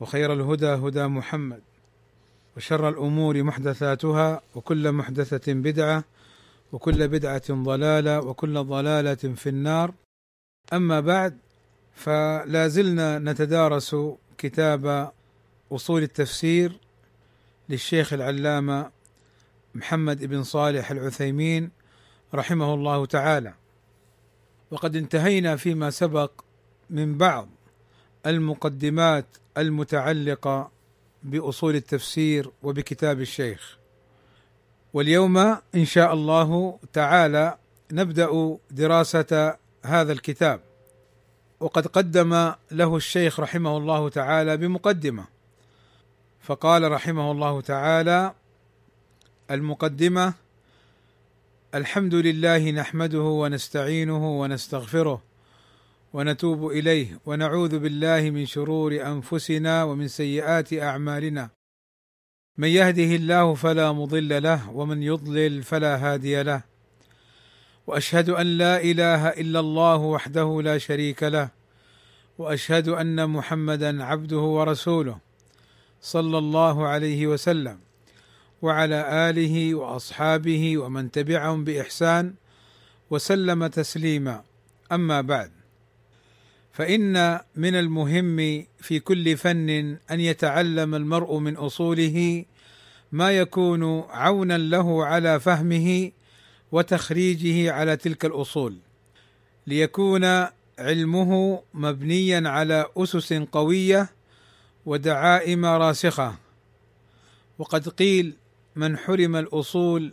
وخير الهدى هدى محمد وشر الأمور محدثاتها وكل محدثة بدعة وكل بدعة ضلالة وكل ضلالة في النار. أما بعد فلا زلنا نتدارس كتاب أصول التفسير للشيخ العلامة محمد بن صالح العثيمين رحمه الله تعالى. وقد انتهينا فيما سبق من بعض المقدمات المتعلقة بأصول التفسير وبكتاب الشيخ. واليوم إن شاء الله تعالى نبدأ دراسة هذا الكتاب. وقد قدم له الشيخ رحمه الله تعالى بمقدمة. فقال رحمه الله تعالى المقدمة الحمد لله نحمده ونستعينه ونستغفره ونتوب إليه ونعوذ بالله من شرور أنفسنا ومن سيئات أعمالنا. من يهده الله فلا مضل له ومن يضلل فلا هادي له. وأشهد أن لا إله إلا الله وحده لا شريك له. وأشهد أن محمدا عبده ورسوله صلى الله عليه وسلم. وعلى آله وأصحابه ومن تبعهم بإحسان وسلم تسليما. أما بعد. فإن من المهم في كل فن أن يتعلم المرء من أصوله ما يكون عونا له على فهمه وتخريجه على تلك الأصول ليكون علمه مبنيا على أسس قوية ودعائم راسخة. وقد قيل من حرم الأصول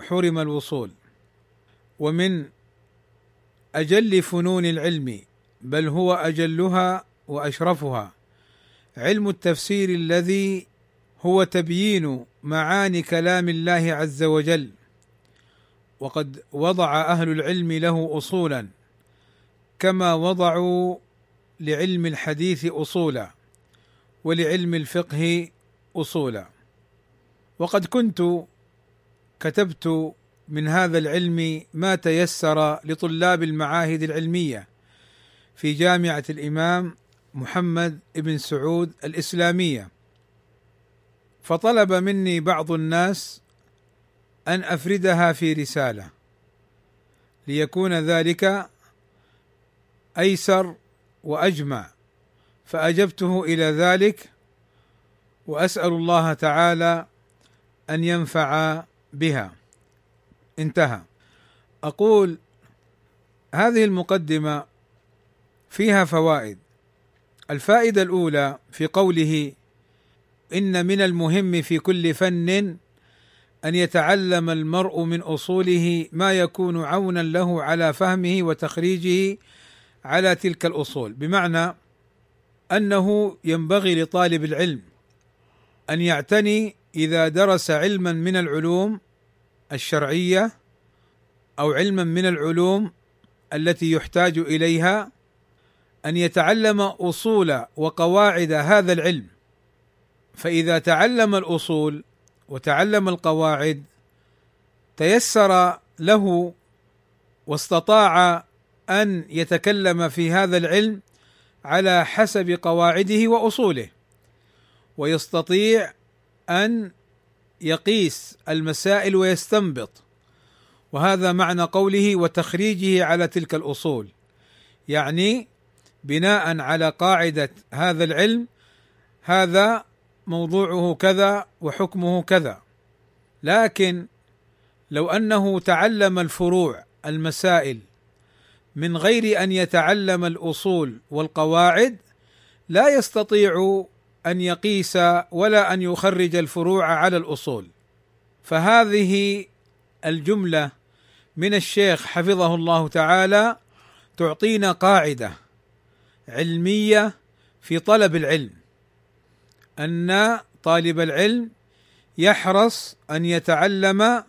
حرم الوصول ومن أجل فنون العلم بل هو أجلها وأشرفها. علم التفسير الذي هو تبيين معاني كلام الله عز وجل وقد وضع أهل العلم له اصولا كما وضعوا لعلم الحديث اصولا ولعلم الفقه اصولا. وقد كنت كتبت من هذا العلم ما تيسر لطلاب المعاهد العلمية في جامعة الإمام محمد بن سعود الإسلامية. فطلب مني بعض الناس أن أفردها في رسالة ليكون ذلك أيسر وأجمع. فأجبته إلى ذلك وأسأل الله تعالى أن ينفع بها. انتهى. أقول هذه المقدمة فيها فوائد. الفائدة الأولى في قوله إن من المهم في كل فن أن يتعلم المرء من أصوله ما يكون عونا له على فهمه وتخريجه على تلك الأصول. بمعنى أنه ينبغي لطالب العلم أن يعتني إذا درس علما من العلوم الشرعية أو علما من العلوم التي يحتاج إليها أن يتعلم أصول وقواعد هذا العلم. فإذا تعلم الأصول وتعلم القواعد تيسر له واستطاع أن يتكلم في هذا العلم على حسب قواعده وأصوله ويستطيع أن يقيس المسائل ويستنبط. وهذا معنى قوله وتخريجه على تلك الأصول يعني بناء على قاعدة هذا العلم هذا موضوعه كذا وحكمه كذا. لكن لو أنه تعلم الفروع المسائل من غير أن يتعلم الأصول والقواعد لا يستطيع أن يقيس ولا أن يخرج الفروع على الأصول. فهذه الجملة من الشيخ حفظه الله تعالى تعطينا قاعدة. علمية في طلب العلم أن طالب العلم يحرص أن يتعلم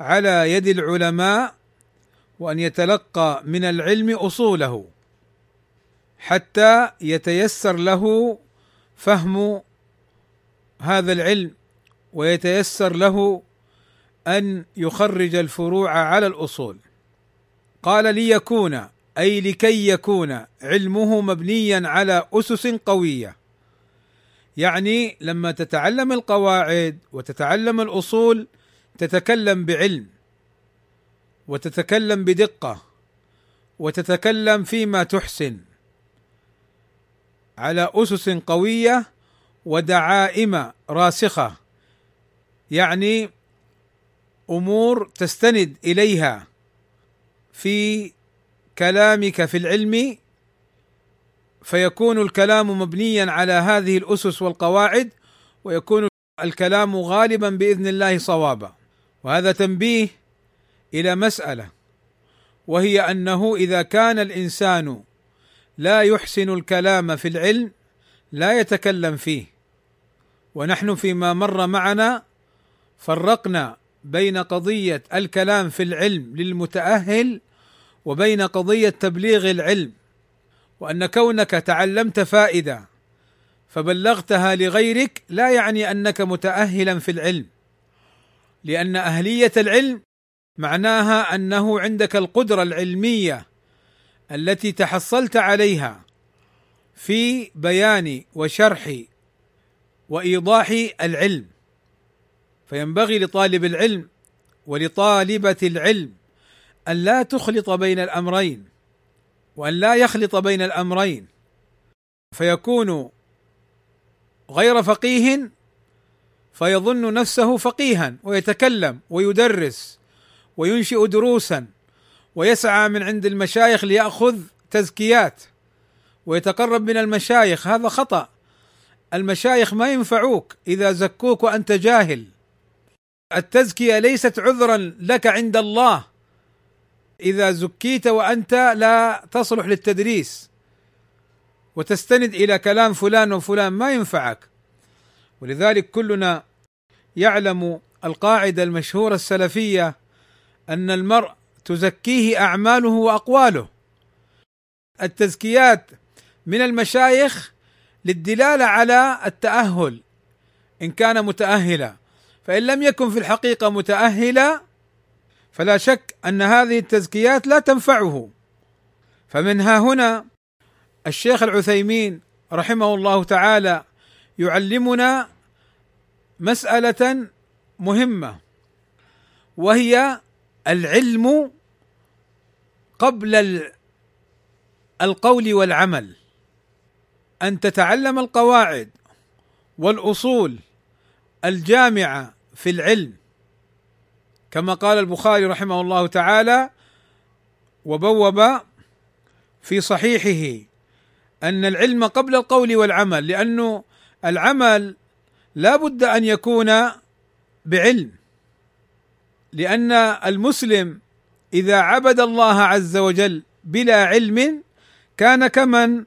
على يد العلماء وأن يتلقى من العلم أصوله حتى يتيسر له فهم هذا العلم ويتيسر له أن يخرج الفروع على الأصول. قال ليكون أي لكي يكون علمه مبنيا على أسس قوية. يعني لما تتعلم القواعد وتتعلم الأصول تتكلم بعلم وتتكلم بدقة وتتكلم فيما تحسن. على أسس قوية ودعائم راسخة. يعني أمور تستند إليها في كلامك في العلم فيكون الكلام مبنيا على هذه الأسس والقواعد ويكون الكلام غالبا بإذن الله صوابا. وهذا تنبيه إلى مسألة وهي أنه إذا كان الإنسان لا يحسن الكلام في العلم لا يتكلم فيه. ونحن فيما مر معنا فرقنا بين قضية الكلام في العلم للمتأهل وبين قضية تبليغ العلم وأن كونك تعلمت فائدة فبلغتها لغيرك لا يعني أنك متاهلا في العلم لأن أهلية العلم معناها أنه عندك القدرة العلمية التي تحصلت عليها في بيان وشرح وإيضاح العلم. فينبغي لطالب العلم ولطالبة العلم أن لا تخلط بين الأمرين وأن لا يخلط بين الأمرين. فيكون غير فقيه فيظن نفسه فقيها ويتكلم ويدرس وينشئ دروسا ويسعى من عند المشايخ ليأخذ تزكيات ويتقرب من المشايخ. هذا خطأ. المشايخ ما ينفعوك إذا زكوك وأنت جاهل. التزكية ليست عذرا لك عند الله. إذا زكيت وأنت لا تصلح للتدريس وتستند إلى كلام فلان وفلان ما ينفعك. ولذلك كلنا يعلم القاعدة المشهورة السلفية أن المرء تزكيه أعماله وأقواله. التزكيات من المشايخ للدلالة على التأهل إن كان متأهلا. فإن لم يكن في الحقيقة متأهلا فلا شك أن هذه التزكيات لا تنفعه. فمنها هنا الشيخ العثيمين رحمه الله تعالى يعلمنا مسألة مهمة وهي العلم قبل القول والعمل. أن تتعلم القواعد والأصول الجامعة في العلم كما قال البخاري رحمه الله تعالى وبوب في صحيحه أن العلم قبل القول والعمل لأنه العمل لا بد أن يكون بعلم لأن المسلم إذا عبد الله عز وجل بلا علم كان كمن؟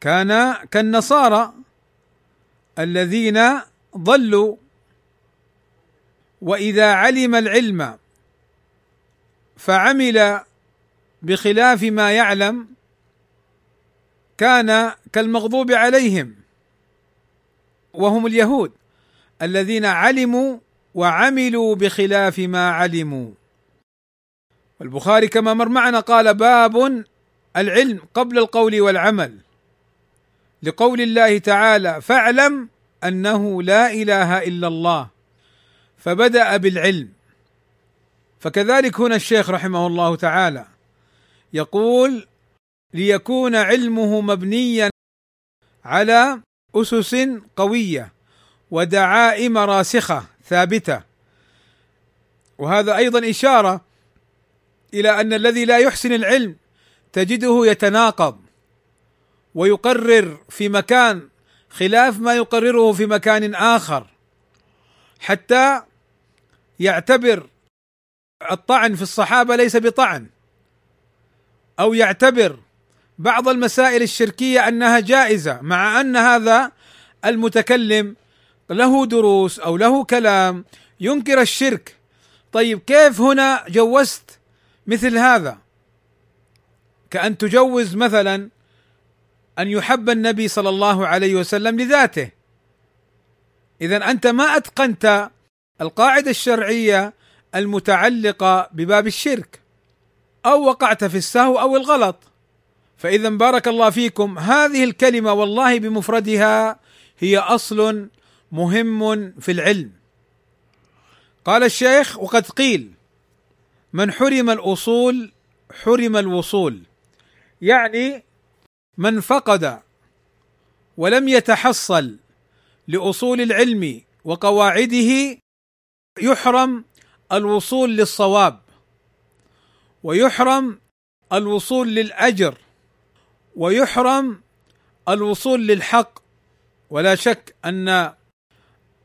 كان كالنصارى الذين ضلوا وإذا علم العلم فعمل بخلاف ما يعلم كان كالمغضوب عليهم وهم اليهود الذين علموا وعملوا بخلاف ما علموا. والبخاري كما مر معنا قال باب العلم قبل القول والعمل. لقول الله تعالى فاعلم أنه لا إله إلا الله. فبدأ بالعلم. فكذلك هنا الشيخ رحمه الله تعالى يقول ليكون علمه مبنيا على أسس قوية ودعائم راسخة ثابتة. وهذا أيضا إشارة إلى أن الذي لا يحسن العلم تجده يتناقض ويقرر في مكان خلاف ما يقرره في مكان آخر حتى يعتبر الطعن في الصحابة ليس بطعن أو يعتبر بعض المسائل الشركية أنها جائزة مع أن هذا المتكلم له دروس أو له كلام ينكر الشرك. طيب كيف هنا جوزت مثل هذا؟ كأن تجوز مثلا أن يحب النبي صلى الله عليه وسلم لذاته. إذا أنت ما أتقنت القاعدة الشرعية المتعلقة بباب الشرك أو وقعت في السهو أو الغلط. فإذا بارك الله فيكم هذه الكلمة والله بمفردها هي أصل مهم في العلم. قال الشيخ وقد قيل من حرم الأصول حرم الوصول يعني من فقد ولم يتحصل لأصول العلم وقواعده يحرم الوصول للصواب ويحرم الوصول للأجر ويحرم الوصول للحق. ولا شك أن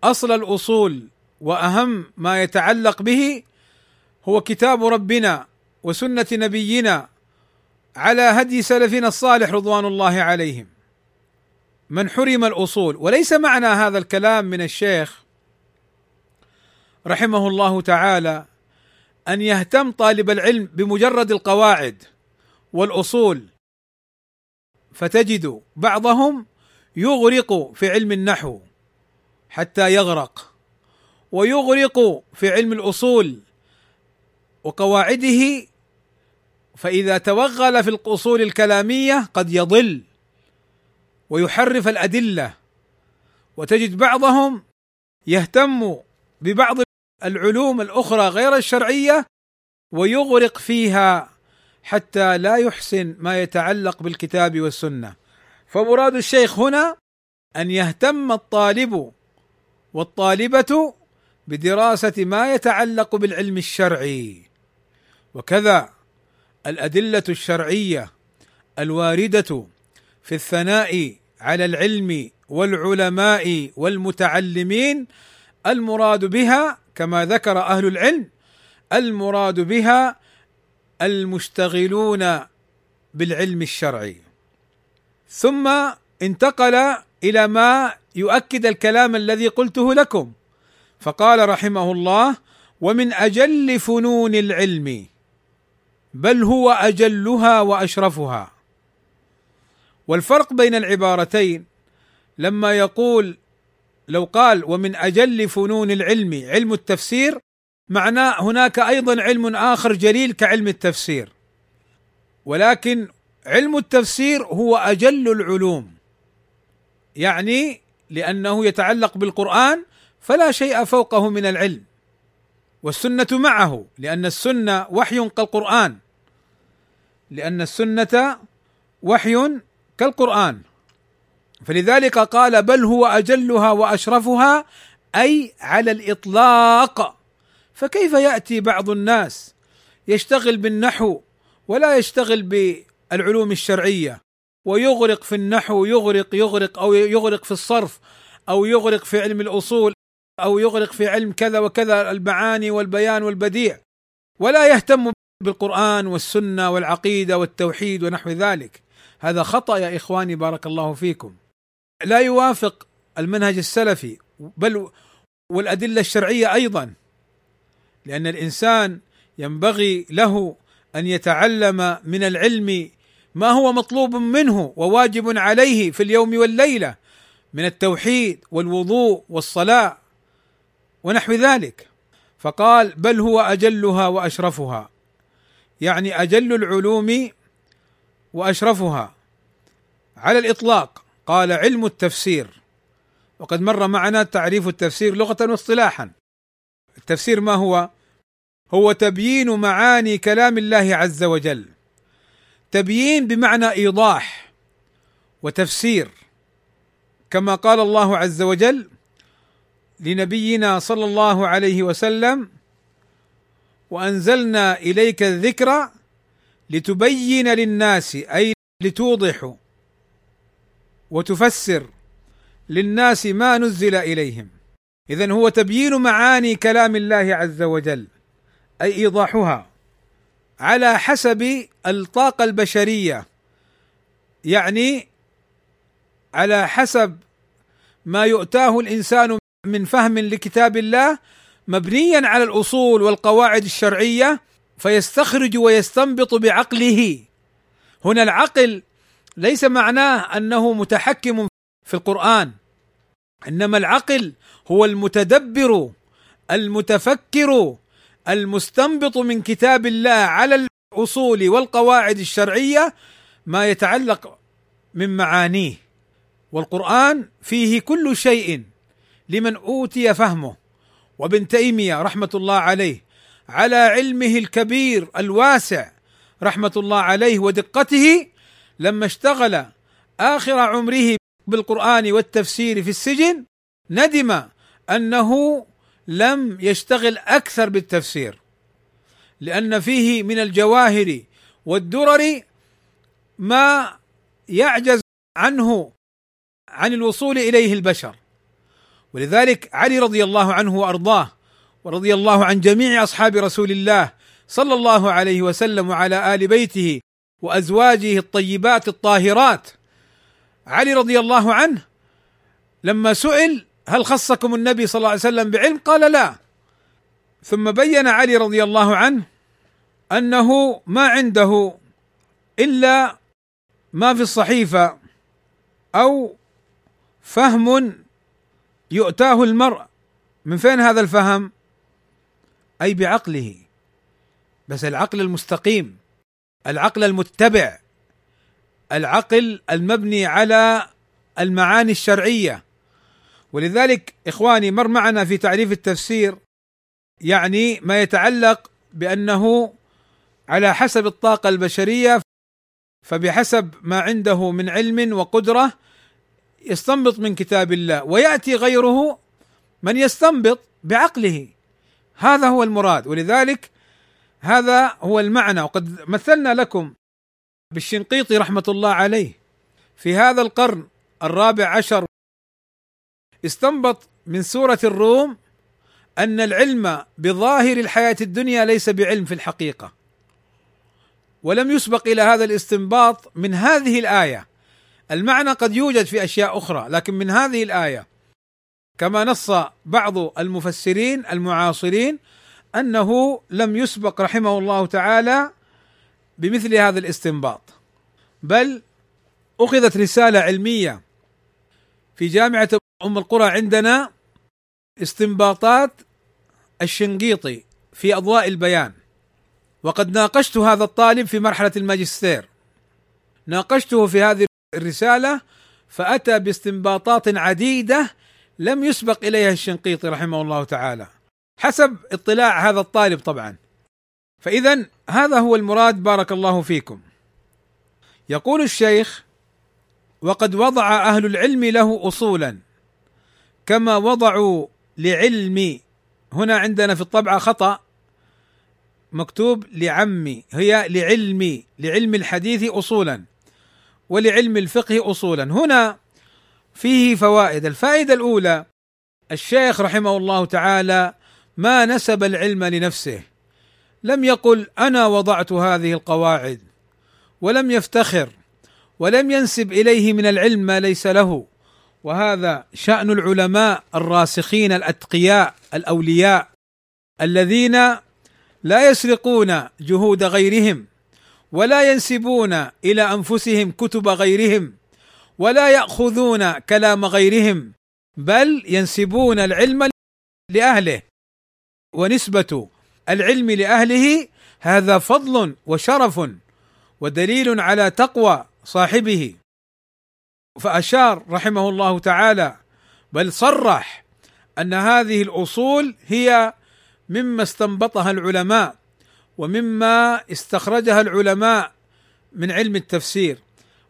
أصل الاصول وأهم ما يتعلق به هو كتاب ربنا وسنة نبينا على هدي سلفنا الصالح رضوان الله عليهم. من حرم الاصول وليس معنى هذا الكلام من الشيخ رحمه الله تعالى أن يهتم طالب العلم بمجرد القواعد والأصول فتجد بعضهم يغرق في علم النحو حتى يغرق ويغرق في علم الأصول وقواعده فإذا توغل في الأصول الكلامية قد يضل ويحرف الأدلة وتجد بعضهم يهتم ببعض العلوم الأخرى غير الشرعية ويغرق فيها حتى لا يحسن ما يتعلق بالكتاب والسنة. فمراد الشيخ هنا أن يهتم الطالب والطالبة بدراسة ما يتعلق بالعلم الشرعي. وكذا الأدلة الشرعية الواردة في الثناء على العلم والعلماء والمتعلمين المراد بها كما ذكر أهل العلم المراد بها المشتغلون بالعلم الشرعي. ثم انتقل إلى ما يؤكد الكلام الذي قلته لكم. فقال رحمه الله ومن أجل فنون العلم بل هو أجلها وأشرفها والفرق بين العبارتين لما يقول لو قال ومن أجل فنون العلم علم التفسير معناه هناك أيضا علم آخر جليل كعلم التفسير. ولكن علم التفسير هو أجل العلوم. يعني لأنه يتعلق بالقرآن فلا شيء فوقه من العلم. والسنة معه لأن السنة وحي كالقرآن. لأن السنة وحي كالقرآن. فلذلك قال بل هو أجلها وأشرفها أي على الإطلاق. فكيف يأتي بعض الناس يشتغل بالنحو ولا يشتغل بالعلوم الشرعية ويغرق في النحو يغرق يغرق أو يغرق في الصرف أو يغرق في علم الأصول أو يغرق في علم كذا وكذا المعاني والبيان والبديع؟ ولا يهتم بالقرآن والسنة والعقيدة والتوحيد ونحو ذلك. هذا خطأ يا إخواني بارك الله فيكم. لا يوافق المنهج السلفي بل والأدلة الشرعية أيضا. لأن الإنسان ينبغي له أن يتعلم من العلم ما هو مطلوب منه وواجب عليه في اليوم والليلة من التوحيد والوضوء والصلاة ونحو ذلك. فقال بل هو أجلها وأشرفها. يعني أجل العلوم وأشرفها على الإطلاق. قال علم التفسير. وقد مر معنا تعريف التفسير لغة واصطلاحا. التفسير ما هو؟ هو تبيين معاني كلام الله عز وجل. تبيين بمعنى إيضاح وتفسير. كما قال الله عز وجل لنبينا صلى الله عليه وسلم وأنزلنا إليك الذكر لتبين للناس أي لتوضح وتفسر للناس ما نزل إليهم. اذا هو تبيين معاني كلام الله عز وجل أي إيضاحها على حسب الطاقة البشرية يعني على حسب ما يؤتاه الإنسان من فهم لكتاب الله مبنيا على الأصول والقواعد الشرعية فيستخرج ويستنبط بعقله. هنا العقل ليس معناه أنه متحكم في القرآن. إنما العقل هو المتدبر المتفكر المستنبط من كتاب الله على الأصول والقواعد الشرعية ما يتعلق من معانيه. والقرآن فيه كل شيء لمن أوتي فهمه. وابن تيمية رحمة الله عليه على علمه الكبير الواسع رحمة الله عليه ودقته لما اشتغل آخر عمره بالقرآن والتفسير في السجن ندم أنه لم يشتغل أكثر بالتفسير لأن فيه من الجواهر والدرر ما يعجز عنه عن الوصول إليه البشر. ولذلك علي رضي الله عنه وأرضاه ورضي الله عن جميع أصحاب رسول الله صلى الله عليه وسلم وعلى آل بيته وأزواجه الطيبات الطاهرات. علي رضي الله عنه لما سئل هل خصكم النبي صلى الله عليه وسلم بعلم؟ قال لا. ثم بين علي رضي الله عنه أنه ما عنده إلا ما في الصحيفة أو فهم يؤتاه المرء. من فين هذا الفهم؟ أي بعقله. بس العقل المستقيم. العقل المتبع العقل المبني على المعاني الشرعية. ولذلك إخواني مر معنا في تعريف التفسير يعني ما يتعلق بأنه على حسب الطاقة البشرية فبحسب ما عنده من علم وقدرة يستنبط من كتاب الله. ويأتي غيره من يستنبط بعقله. هذا هو المراد. ولذلك هذا هو المعنى. وقد مثلنا لكم بالشنقيطي رحمة الله عليه. في هذا القرن الرابع عشر استنبط من سورة الروم أن العلم بظاهر الحياة الدنيا ليس بعلم في الحقيقة. ولم يسبق إلى هذا الاستنباط من هذه الآية. المعنى قد يوجد في أشياء أخرى لكن من هذه الآية كما نص بعض المفسرين المعاصرين أنه لم يسبق رحمه الله تعالى بمثل هذا الاستنباط بل أخذت رسالة علمية في جامعة أم القرى عندنا استنباطات الشنقيطي في أضواء البيان. وقد ناقشت هذا الطالب في مرحلة الماجستير. ناقشته في هذه الرسالة فأتى باستنباطات عديدة لم يسبق إليها الشنقيطي رحمه الله تعالى. حسب اطلاع هذا الطالب طبعا. فاذا هذا هو المراد بارك الله فيكم. يقول الشيخ وقد وضع أهل العلم له اصولا كما وضعوا لعلم. هنا عندنا في الطبعة خطأ. مكتوب لعمي هي لعلمي لعلم الحديث اصولا ولعلم الفقه اصولا. هنا فيه فوائد. الفائدة الأولى الشيخ رحمه الله تعالى ما نسب العلم لنفسه. لم يقل أنا وضعت هذه القواعد ولم يفتخر ولم ينسب إليه من العلم ما ليس له. وهذا شأن العلماء الراسخين الأتقياء الأولياء الذين لا يسرقون جهود غيرهم ولا ينسبون إلى أنفسهم كتب غيرهم ولا يأخذون كلام غيرهم بل ينسبون العلم لأهله. ونسبة العلم لأهله هذا فضل وشرف ودليل على تقوى صاحبه. فأشار رحمه الله تعالى بل صرح أن هذه الأصول هي مما استنبطها العلماء ومما استخرجها العلماء من علم التفسير.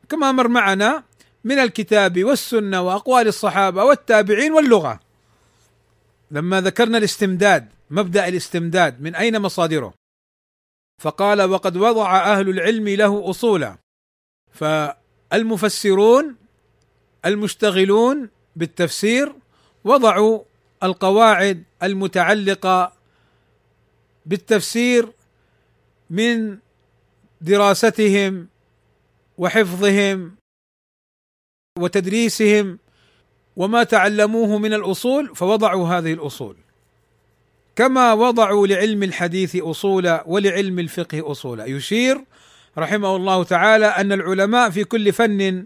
كما مر معنا من الكتاب والسنة وأقوال الصحابة والتابعين واللغة. لما ذكرنا الاستمداد مبدأ الاستمداد من أين مصادره؟ فقال وقد وضع أهل العلم له أصولا. فالمفسرون المشتغلون بالتفسير وضعوا القواعد المتعلقة بالتفسير من دراستهم وحفظهم وتدريسهم وما تعلموه من الأصول فوضعوا هذه الأصول. كما وضعوا لعلم الحديث أصولا ولعلم الفقه أصولا. يشير رحمه الله تعالى أن العلماء في كل فن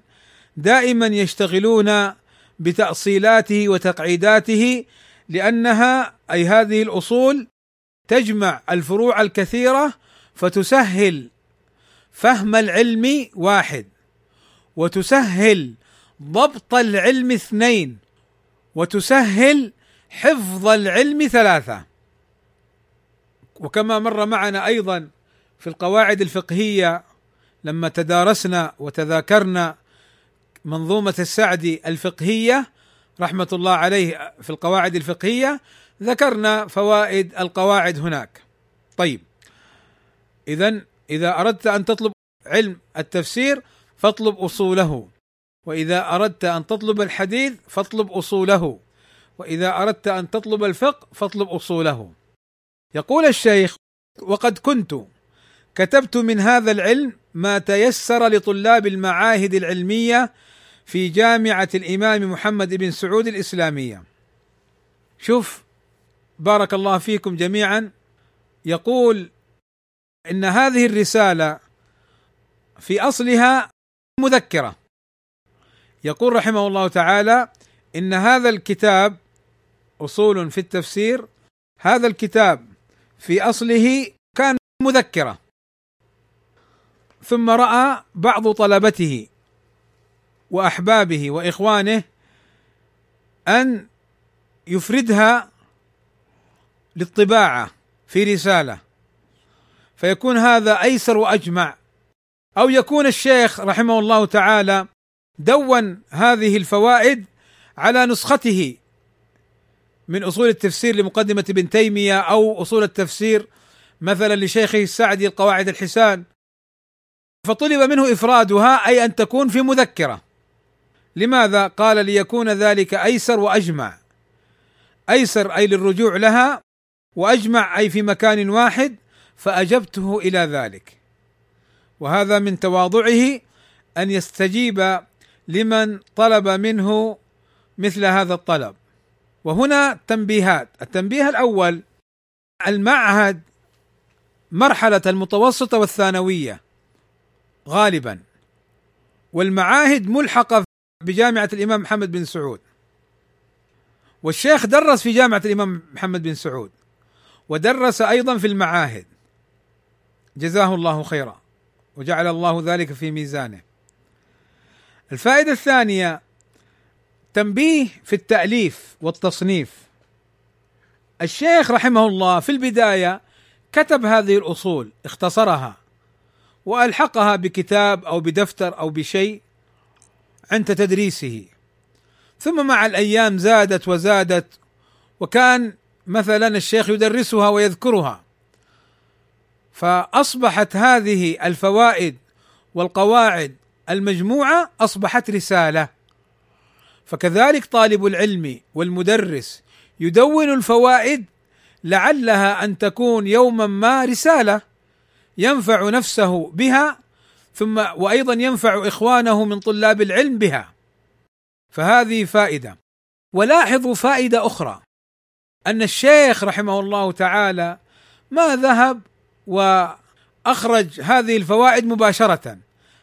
دائما يشتغلون بتأصيلاته وتقعيداته لأنها أي هذه الأصول تجمع الفروع الكثيرة فتسهل فهم العلم واحد وتسهل ضبط العلم اثنين وتسهل حفظ العلم ثلاثة. وكما مر معنا أيضا في القواعد الفقهية لما تدارسنا وتذاكرنا منظومة السعدي الفقهية رحمة الله عليه في القواعد الفقهية ذكرنا فوائد القواعد هناك. طيب اذا إذا أردت أن تطلب علم التفسير فاطلب أصوله وإذا أردت أن تطلب الحديث فاطلب أصوله وإذا أردت أن تطلب الفقه فاطلب أصوله. يقول الشيخ وقد كنت كتبت من هذا العلم ما تيسر لطلاب المعاهد العلمية في جامعة الإمام محمد بن سعود الإسلامية. شوف بارك الله فيكم جميعا يقول إن هذه الرسالة في أصلها مذكرة يقول رحمه الله تعالى إن هذا الكتاب أصول في التفسير هذا الكتاب في أصله كان مذكرة. ثم رأى بعض طلبته وأحبابه وإخوانه أن يفردها للطباعة في رسالة. فيكون هذا أيسر وأجمع. أو يكون الشيخ رحمه الله تعالى دون هذه الفوائد على نسخته من أصول التفسير لمقدمة ابن تيمية أو أصول التفسير مثلا لشيخه السعدي القواعد الحسان. فطلب منه إفرادها أي أن تكون في مذكرة. لماذا؟ قال ليكون ذلك أيسر وأجمع. أيسر أي للرجوع لها وأجمع أي في مكان واحد فأجبته إلى ذلك. وهذا من تواضعه أن يستجيب لمن طلب منه مثل هذا الطلب. وهنا تنبيهات. التنبيه الأول المعهد مرحلة المتوسطة والثانوية غالبا. والمعاهد ملحقة بجامعة الإمام محمد بن سعود. والشيخ درس في جامعة الإمام محمد بن سعود ودرس أيضا في المعاهد. جزاه الله خيرا وجعل الله ذلك في ميزانه. الفائدة الثانية تنبيه في التأليف والتصنيف. الشيخ رحمه الله في البداية كتب هذه الأصول اختصرها وألحقها بكتاب أو بدفتر أو بشيء عند تدريسه. ثم مع الأيام زادت وزادت وكان مثلا الشيخ يدرسها ويذكرها. فأصبحت هذه الفوائد والقواعد المجموعة أصبحت رسالة. فكذلك طالب العلم والمدرس يدون الفوائد لعلها أن تكون يوما ما رسالة ينفع نفسه بها ثم وأيضا ينفع إخوانه من طلاب العلم بها. فهذه فائدة. ولاحظوا فائدة أخرى. أن الشيخ رحمه الله تعالى ما ذهب وأخرج هذه الفوائد مباشرة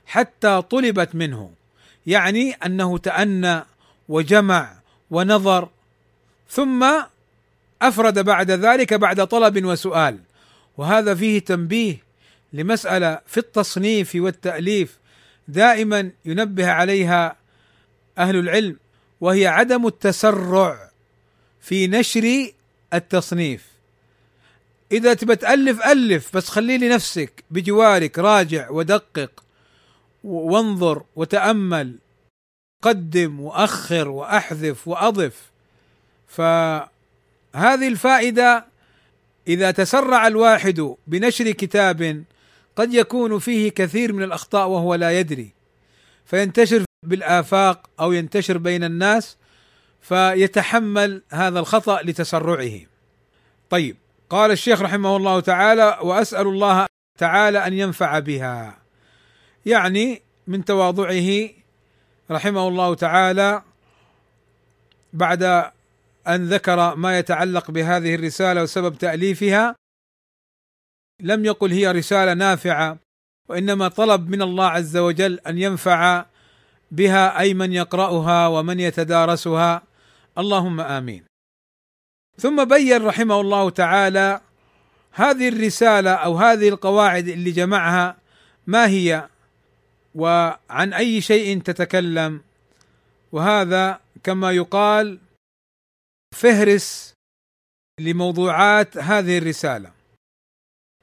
حتى طلبت منه. يعني أنه تأنى وجمع ونظر ثم أفرد بعد ذلك بعد طلب وسؤال. وهذا فيه تنبيه لمسألة في التصنيف والتأليف. دائما ينبه عليها أهل العلم وهي عدم التسرع في نشر التصنيف. إذا تبى تألف ألف بس خلي لنفسك بجوارك راجع ودقق وانظر وتأمل. قدم وأخر وأحذف وأضف فهذه الفائدة إذا تسرع الواحد بنشر كتاب قد يكون فيه كثير من الأخطاء وهو لا يدري فينتشر بالآفاق أو ينتشر بين الناس فيتحمل هذا الخطأ لتسرعه. طيب قال الشيخ رحمه الله تعالى وأسأل الله تعالى أن ينفع بها. يعني من تواضعه رحمه الله تعالى بعد أن ذكر ما يتعلق بهذه الرسالة وسبب تأليفها لم يقل هي رسالة نافعة وإنما طلب من الله عز وجل أن ينفع بها أي من يقرأها ومن يتدارسها. اللهم آمين. ثم بين رحمه الله تعالى هذه الرسالة أو هذه القواعد اللي جمعها ما هي؟ وعن أي شيء تتكلم. وهذا كما يقال فهرس لموضوعات هذه الرسالة.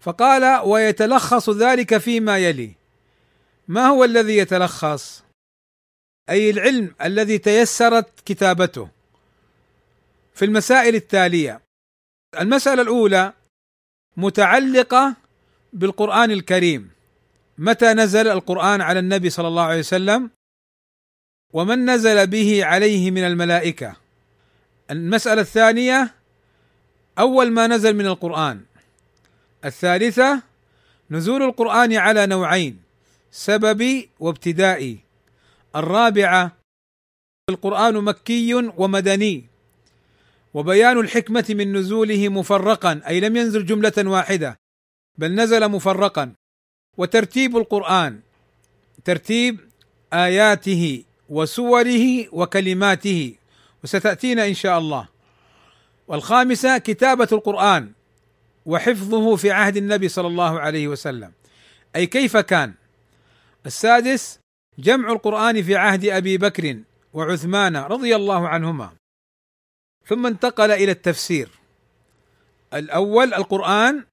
فقال ويتلخص ذلك فيما يلي. ما هو الذي يتلخص؟ أي العلم الذي تيسرت كتابته. في المسائل التالية المسألة الأولى متعلقة بالقرآن الكريم. متى نزل القرآن على النبي صلى الله عليه وسلم؟ ومن نزل به عليه من الملائكة. المسألة الثانية أول ما نزل من القرآن. الثالثة نزول القرآن على نوعين سببي وابتدائي الرابعة القرآن مكي ومدني. وبيان الحكمة من نزوله مفرقا أي لم ينزل جملة واحدة بل نزل مفرقا. وترتيب القرآن ترتيب آياته وسوره وكلماته وستأتينا إن شاء الله. والخامسة كتابة القرآن وحفظه في عهد النبي صلى الله عليه وسلم. أي كيف كان؟ السادس جمع القرآن في عهد أبي بكر وعثمان رضي الله عنهما. ثم انتقل إلى التفسير. الأول القرآن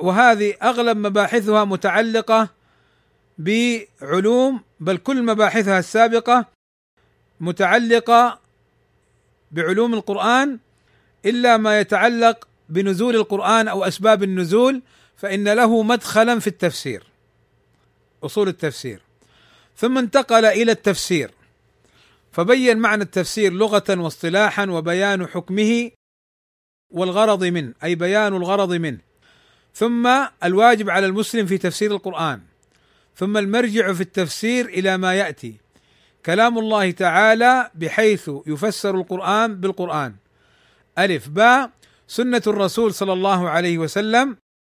وهذه أغلب مباحثها متعلقة بعلوم بل كل مباحثها السابقة متعلقة بعلوم القرآن إلا ما يتعلق بنزول القرآن أو أسباب النزول فإن له مدخلا في التفسير أصول التفسير. ثم انتقل إلى التفسير فبين معنى التفسير لغة واصطلاحا وبيان حكمه والغرض منه أي بيان الغرض منه. ثم الواجب على المسلم في تفسير القرآن. ثم المرجع في التفسير إلى ما يأتي. كلام الله تعالى بحيث يفسر القرآن بالقرآن. ألف باء سنة الرسول صلى الله عليه وسلم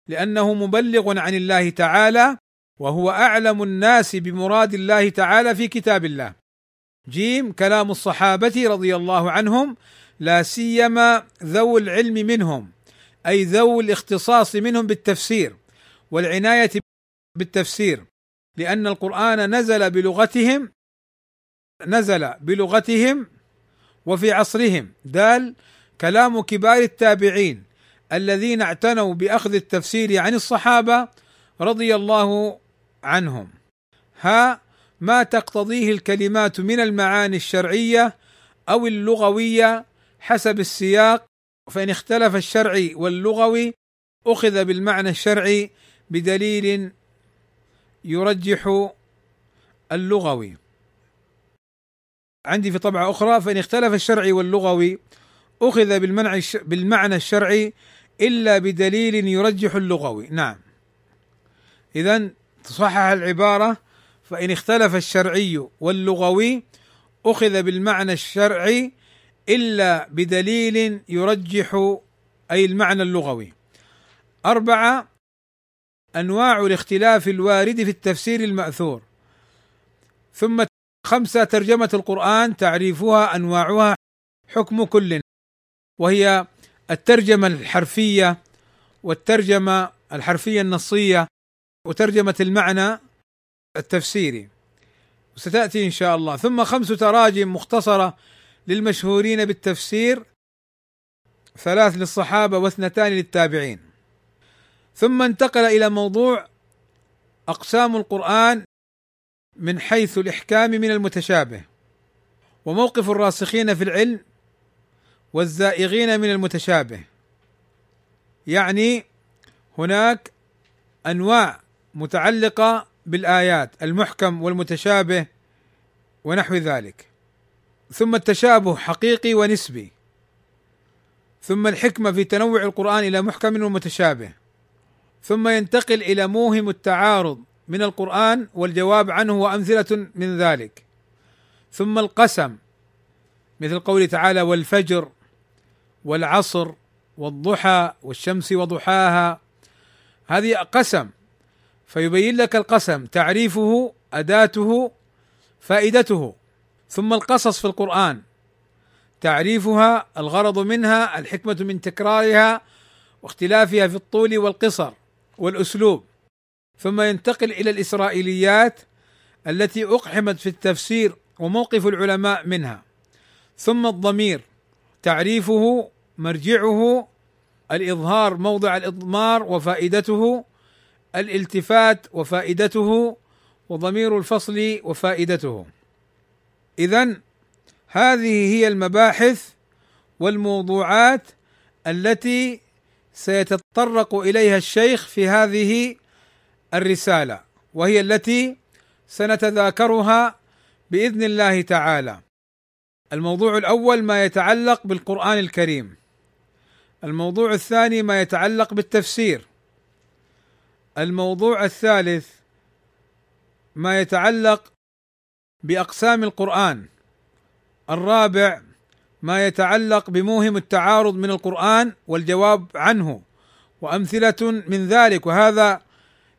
لأنه مبلغ عن الله تعالى وهو أعلم الناس بمراد الله تعالى في كتاب الله. جيم كلام الصحابة رضي الله عنهم لا سيما ذو العلم منهم. أي ذو الاختصاص منهم بالتفسير والعناية بالتفسير لأن القرآن نزل بلغتهم نزل بلغتهم وفي عصرهم. دال كلام كبار التابعين الذين اعتنوا بأخذ التفسير عن الصحابة رضي الله عنهم. ها ما تقتضيه الكلمات من المعاني الشرعية أو اللغوية حسب السياق فإن اختلف الشرعي واللغوي أخذ بالمعنى الشرعي بدليل يرجح اللغوي. عندي في طبعة أخرى فإن اختلف الشرعي واللغوي أخذ بالمعنى الشرعي إلا بدليل يرجح اللغوي. نعم. إذا تصحح العبارة فإن اختلف الشرعي واللغوي أخذ بالمعنى الشرعي إلا بدليل يرجح أي المعنى اللغوي. أربعة أنواع الاختلاف الوارد في التفسير المأثور. ثم خمسة ترجمة القرآن تعريفها أنواعها حكم كل. وهي الترجمة الحرفية والترجمة الحرفية النصية وترجمة المعنى التفسيري. وستأتي إن شاء الله. ثم خمس تراجم مختصرة للمشهورين بالتفسير ثلاث للصحابة واثنتان للتابعين. ثم انتقل إلى موضوع أقسام القرآن من حيث الإحكام من المتشابه وموقف الراسخين في العلم والزائغين من المتشابه. يعني هناك أنواع متعلقة بالآيات المحكم والمتشابه ونحو ذلك. ثم التشابه حقيقي ونسبي. ثم الحكمة في تنوع القرآن إلى محكم ومتشابه. ثم ينتقل إلى موهم التعارض من القرآن والجواب عنه وأمثلة من ذلك. ثم القسم مثل قوله تعالى والفجر والعصر والضحى والشمس وضحاها. هذه قسم فيبين لك القسم تعريفه أداته فائدته. ثم القصص في القرآن. تعريفها الغرض منها الحكمة من تكرارها واختلافها في الطول والقصر والأسلوب. ثم ينتقل إلى الإسرائيليات التي أقحمت في التفسير وموقف العلماء منها. ثم الضمير تعريفه مرجعه الإظهار موضع الإضمار وفائدته الالتفات وفائدته وضمير الفصل وفائدته. اذا هذه هي المباحث والموضوعات التي سيتطرق إليها الشيخ في هذه الرسالة وهي التي سنتذاكرها بإذن الله تعالى. الموضوع الأول ما يتعلق بالقرآن الكريم. الموضوع الثاني ما يتعلق بالتفسير. الموضوع الثالث ما يتعلق بأقسام القرآن. الرابع ما يتعلق بموهم التعارض من القرآن والجواب عنه. وأمثلة من ذلك وهذا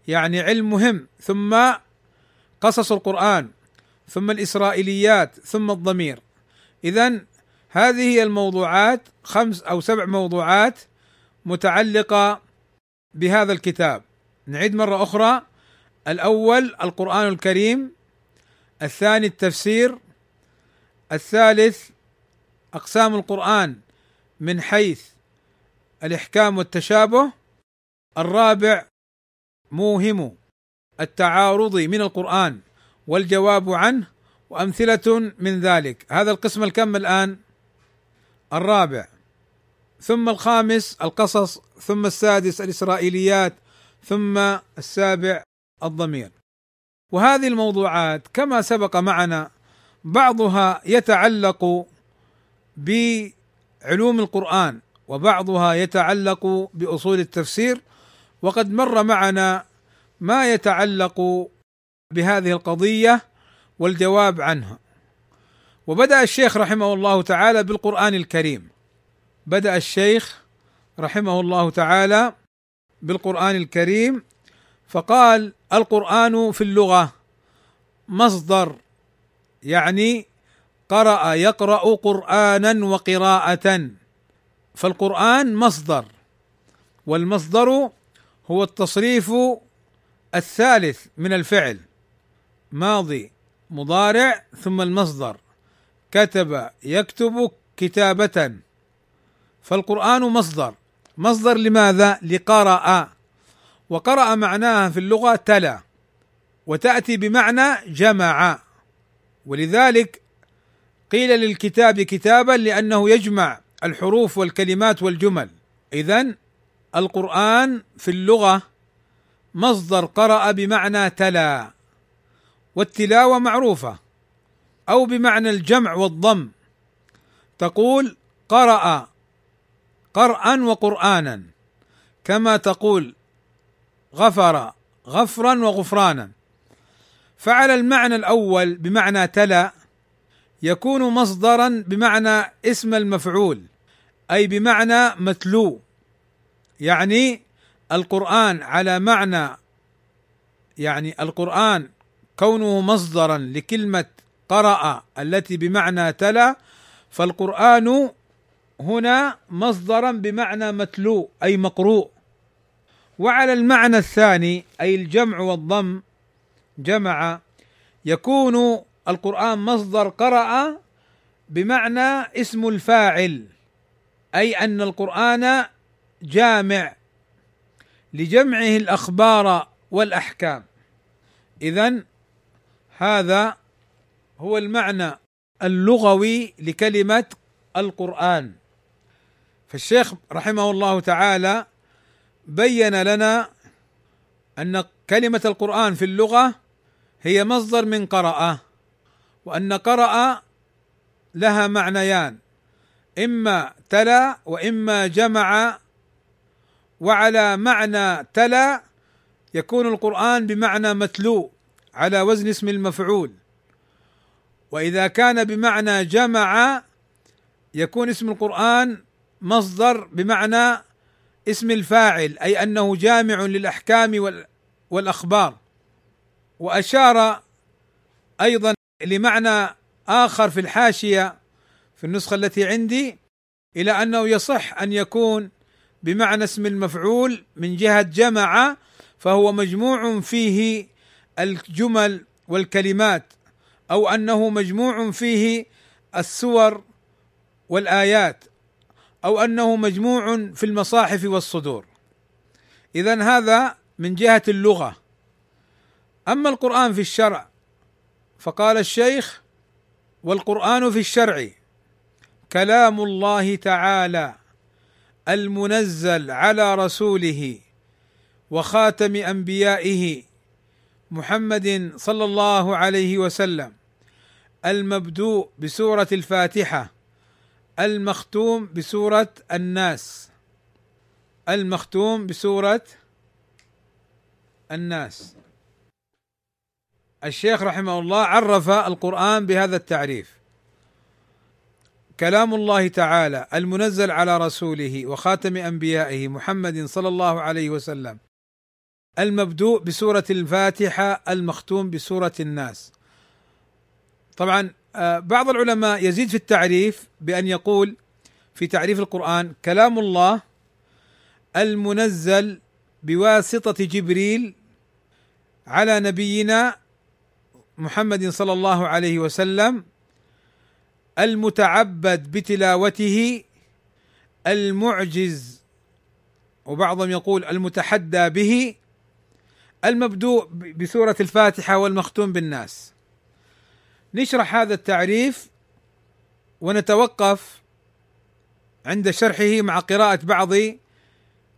يعني علم مهم. ثم قصص القرآن ثم الإسرائيليات ثم الضمير. اذا هذه هي الموضوعات خمس أو سبع موضوعات متعلقة بهذا الكتاب. نعيد مرة أخرى. الأول القرآن الكريم. الثاني التفسير الثالث أقسام القرآن من حيث الإحكام والتشابه الرابع موهم التعارض من القرآن والجواب عنه وأمثلة من ذلك. هذا القسم الكم الآن؟ الرابع. ثم الخامس القصص ثم السادس الإسرائيليات ثم السابع الضمير. وهذه الموضوعات كما سبق معنا بعضها يتعلق بعلوم القرآن وبعضها يتعلق بأصول التفسير وقد مر معنا ما يتعلق بهذه القضية والجواب عنها. وبدأ الشيخ رحمه الله تعالى بالقرآن الكريم. بدأ الشيخ رحمه الله تعالى بالقرآن الكريم فقال القرآن في اللغة مصدر يعني قرأ يقرأ قرآنا وقراءة فالقرآن مصدر والمصدر هو التصريف الثالث من الفعل ماضي مضارع ثم المصدر كتب يكتب كتابة فالقرآن مصدر مصدر لماذا؟ لقرأ وقرأ معناها في اللغة تلا وتأتي بمعنى جمع. ولذلك قيل للكتاب كتابا لأنه يجمع الحروف والكلمات والجمل. إذا القرآن في اللغة مصدر قرأ بمعنى تلا والتلاوة معروفة أو بمعنى الجمع والضم. تقول قرأ قرأ وقرآنا كما تقول غفر غفرا وغفرانا. فعلى المعنى الأول بمعنى تلا يكون مصدرا بمعنى اسم المفعول أي بمعنى متلو. يعني القرآن على معنى يعني القرآن كونه مصدرا لكلمة قرأ التي بمعنى تلا فالقرآن هنا مصدرا بمعنى متلو أي مقروء. وعلى المعنى الثاني أي الجمع والضم جمع يكون القرآن مصدر قرأ بمعنى اسم الفاعل أي أن القرآن جامع لجمعه الأخبار والأحكام. اذا هذا هو المعنى اللغوي لكلمة القرآن. فالشيخ رحمه الله تعالى بين لنا أن كلمة القرآن في اللغة هي مصدر من قرأ وأن قرأ لها معنيان إما تلا وإما جمع وعلى معنى تلا يكون القرآن بمعنى متلو على وزن اسم المفعول وإذا كان بمعنى جمع يكون اسم القرآن مصدر بمعنى اسم الفاعل أي أنه جامع للأحكام والأخبار. وأشار أيضا لمعنى آخر في الحاشية في النسخة التي عندي إلى أنه يصح أن يكون بمعنى اسم المفعول من جهة جمع فهو مجموع فيه الجمل والكلمات أو أنه مجموع فيه السور والآيات. أو أنه مجموع في المصاحف والصدور. اذا هذا من جهة اللغة. أما القرآن في الشرع فقال الشيخ والقرآن في الشرع كلام الله تعالى المنزل على رسوله وخاتم أنبيائه محمد صلى الله عليه وسلم المبدوء بسورة الفاتحة. المختوم بسورة الناس. المختوم بسورة الناس. الشيخ رحمه الله عرف القرآن بهذا التعريف. كلام الله تعالى المنزل على رسوله وخاتم أنبيائه محمد صلى الله عليه وسلم. المبدوء بسورة الفاتحة المختوم بسورة الناس. طبعا بعض العلماء يزيد في التعريف بأن يقول في تعريف القرآن كلام الله المنزل بواسطة جبريل على نبينا محمد صلى الله عليه وسلم المتعبد بتلاوته المعجز وبعضهم يقول المتحدى به المبدوء بسورة الفاتحة والمختوم بالناس. نشرح هذا التعريف ونتوقف عند شرحه مع قراءة بعض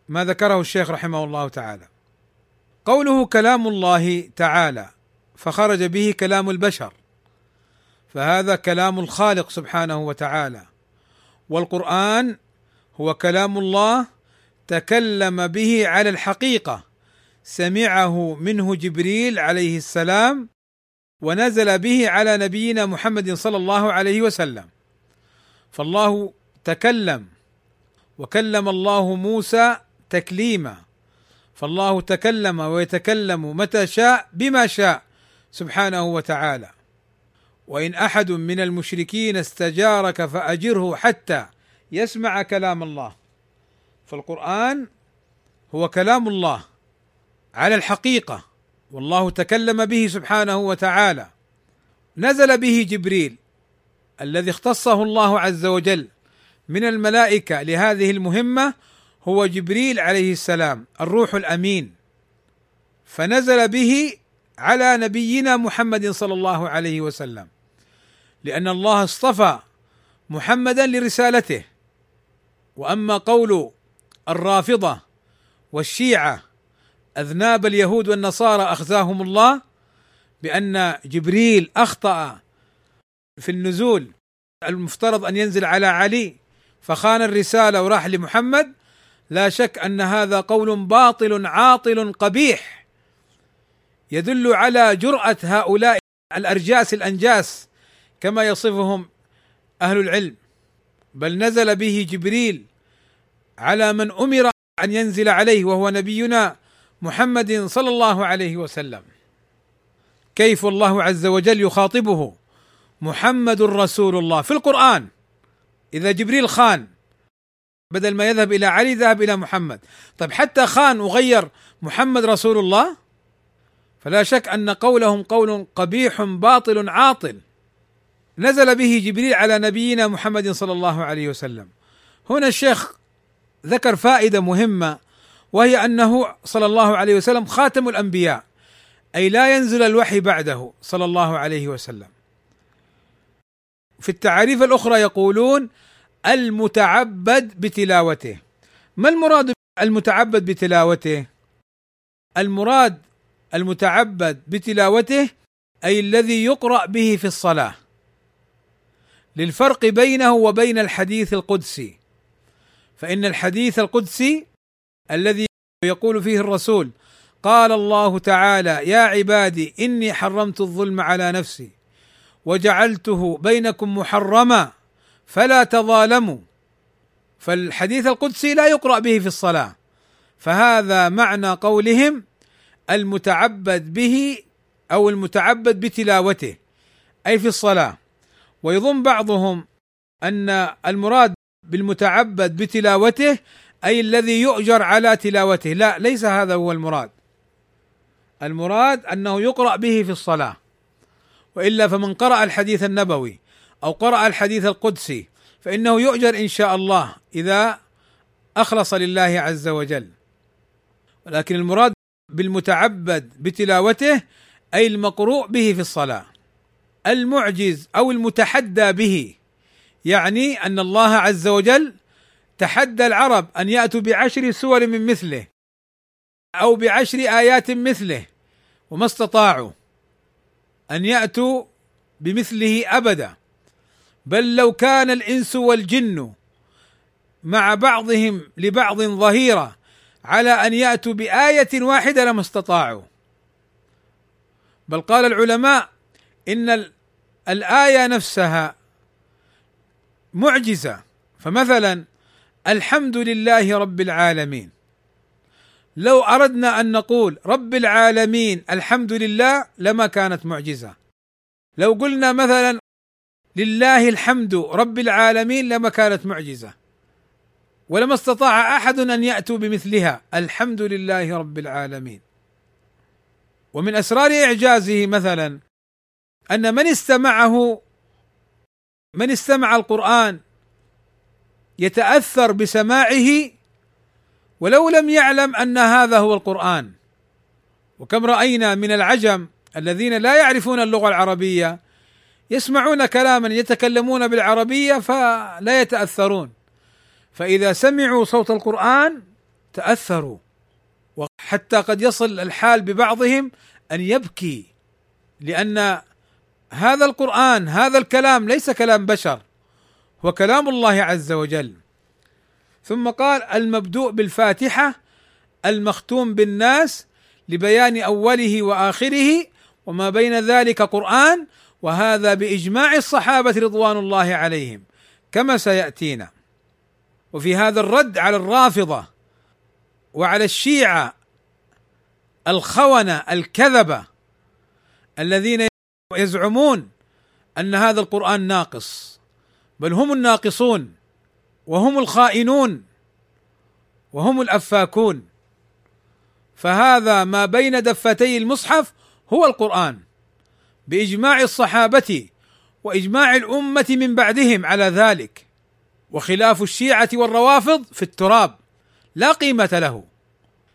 ما ذكره الشيخ رحمه الله تعالى. قوله كلام الله تعالى فخرج به كلام البشر فهذا كلام الخالق سبحانه وتعالى. والقرآن هو كلام الله تكلم به على الحقيقة سمعه منه جبريل عليه السلام ونزل به على نبينا محمد صلى الله عليه وسلم. فالله تكلم وكلم الله موسى تكليما. فالله تكلم ويتكلم متى شاء بما شاء سبحانه وتعالى. وإن أحد من المشركين استجارك فأجره حتى يسمع كلام الله. فالقرآن هو كلام الله على الحقيقة. والله تكلم به سبحانه وتعالى. نزل به جبريل الذي اختصه الله عز وجل من الملائكة لهذه المهمة هو جبريل عليه السلام الروح الأمين. فنزل به على نبينا محمد صلى الله عليه وسلم لأن الله اصطفى محمدا لرسالته. وأما قول الرافضة والشيعة أذناب اليهود والنصارى أخزاهم الله بأن جبريل أخطأ في النزول المفترض أن ينزل على علي فخان الرسالة وراح لمحمد. لا شك أن هذا قول باطل عاطل قبيح. يدل على جرأة هؤلاء الأرجاس الأنجاس كما يصفهم أهل العلم. بل نزل به جبريل على من أمر أن ينزل عليه وهو نبينا محمد صلى الله عليه وسلم. كيف الله عز وجل يخاطبه؟ محمد رسول الله. في القرآن إذا جبريل خان بدل ما يذهب إلى علي ذهب إلى محمد. طيب حتى خان وغير محمد رسول الله فلا شك أن قولهم قول قبيح باطل عاطل. نزل به جبريل على نبينا محمد صلى الله عليه وسلم. هنا الشيخ ذكر فائدة مهمة وهي أنه صلى الله عليه وسلم خاتم الأنبياء أي لا ينزل الوحي بعده صلى الله عليه وسلم. في التعاريف الأخرى يقولون المتعبد بتلاوته. ما المراد المتعبد بتلاوته؟ المراد المتعبد بتلاوته أي الذي يقرأ به في الصلاة. للفرق بينه وبين الحديث القدسي. فإن الحديث القدسي الذي يقول فيه الرسول قال الله تعالى يا عبادي إني حرمت الظلم على نفسي وجعلته بينكم محرما فلا تظالموا. فالحديث القدسي لا يقرأ به في الصلاة فهذا معنى قولهم المتعبد به أو المتعبد بتلاوته أي في الصلاة. ويظن بعضهم أن المراد بالمتعبد بتلاوته أي الذي يؤجر على تلاوته. لا ليس هذا هو المراد. المراد أنه يقرأ به في الصلاة. وإلا فمن قرأ الحديث النبوي أو قرأ الحديث القدسي فإنه يؤجر إن شاء الله إذا أخلص لله عز وجل. ولكن المراد بالمتعبد بتلاوته أي المقروء به في الصلاة. المعجز أو المتحدى به يعني أن الله عز وجل تحدى العرب أن يأتوا بعشر سور من مثله أو بعشر آيات مثله وما استطاعوا أن يأتوا بمثله أبدا. بل لو كان الإنس والجن مع بعضهم لبعض ظهيرا على أن يأتوا بآية واحدة لما استطاعوا. بل قال العلماء إن الآية نفسها معجزة. فمثلا الحمد لله رب العالمين. لو أردنا أن نقول رب العالمين الحمد لله لما كانت معجزة. لو قلنا مثلا لله الحمد رب العالمين لما كانت معجزة. ولما استطاع أحد أن يأتوا بمثلها الحمد لله رب العالمين. ومن أسرار إعجازه مثلا أن من استمعه من استمع القرآن يتأثر بسماعه ولو لم يعلم أن هذا هو القرآن. وكم رأينا من العجم الذين لا يعرفون اللغة العربية يسمعون كلاما يتكلمون بالعربية فلا يتأثرون. فإذا سمعوا صوت القرآن تأثروا. وحتى قد يصل الحال ببعضهم أن يبكي لأن هذا القرآن هذا الكلام ليس كلام بشر. هو كلام الله عز وجل. ثم قال المبدوء بالفاتحة المختوم بالناس لبيان أوله وآخره وما بين ذلك قرآن وهذا بإجماع الصحابة رضوان الله عليهم كما سيأتينا. وفي هذا الرد على الرافضة وعلى الشيعة الخونة الكذبة الذين يزعمون أن هذا القرآن ناقص. بل هم الناقصون وهم الخائنون وهم الأفاكون. فهذا ما بين دفتي المصحف هو القرآن بإجماع الصحابة وإجماع الأمة من بعدهم على ذلك وخلاف الشيعة والروافض في التراب لا قيمة له.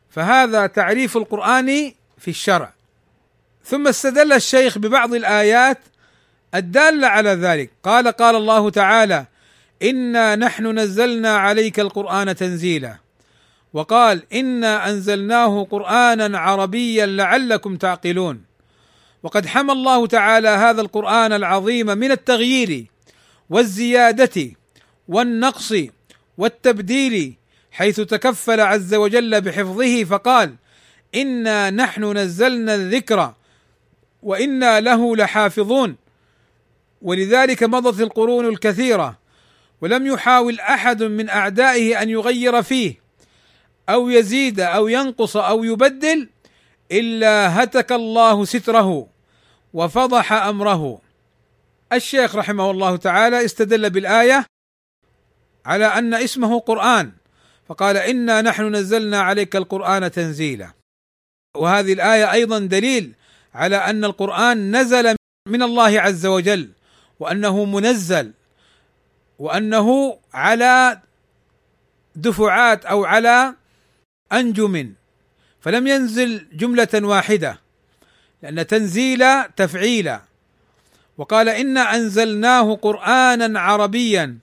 فهذا تعريف القرآن في الشرع. ثم استدل الشيخ ببعض الآيات الدالة على ذلك. قال قال الله تعالى إنا نحن نزلنا عليك القرآن تنزيلا. وقال إنا أنزلناه قرآنا عربيا لعلكم تعقلون. وقد حمى الله تعالى هذا القرآن العظيم من التغيير والزيادة والنقص والتبديل حيث تكفل عز وجل بحفظه فقال إنا نحن نزلنا الذكر وإنا له لحافظون. ولذلك مضت القرون الكثيرة ولم يحاول أحد من أعدائه أن يغير فيه أو يزيد أو ينقص أو يبدل إلا هتك الله ستره وفضح أمره. الشيخ رحمه الله تعالى استدل بالآية على أن اسمه قرآن فقال إنا نحن نزلنا عليك القرآن تنزيلا وهذه الآية أيضا دليل على أن القرآن نزل من الله عز وجل. وأنه منزل وأنه على دفعات أو على أنجم فلم ينزل جملة واحدة لأن تنزيل تفعيلا. وقال انا أنزلناه قرآنا عربيا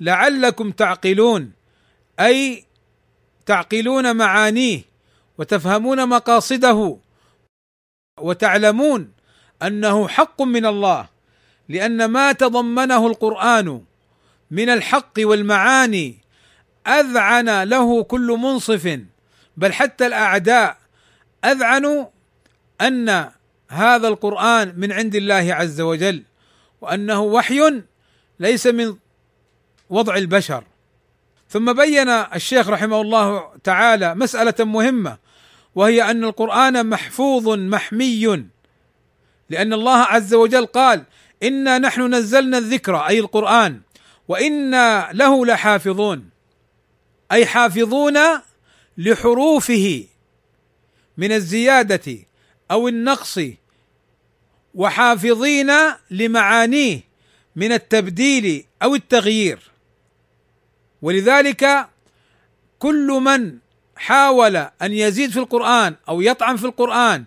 لعلكم تعقلون أي تعقلون معانيه وتفهمون مقاصده وتعلمون أنه حق من الله. لأن ما تضمنه القرآن من الحق والمعاني أذعن له كل منصف بل حتى الأعداء اذعنوا أن هذا القرآن من عند الله عز وجل وأنه وحي ليس من وضع البشر. ثم بين الشيخ رحمه الله تعالى مسألة مهمة وهي أن القرآن محفوظ محمي لأن الله عز وجل قال إنا نحن نزلنا الذكر أي القرآن. وإنا له لحافظون. أي حافظون لحروفه من الزيادة أو النقص. وحافظين لمعانيه من التبديل أو التغيير. ولذلك كل من حاول أن يزيد في القرآن أو يطعن في القرآن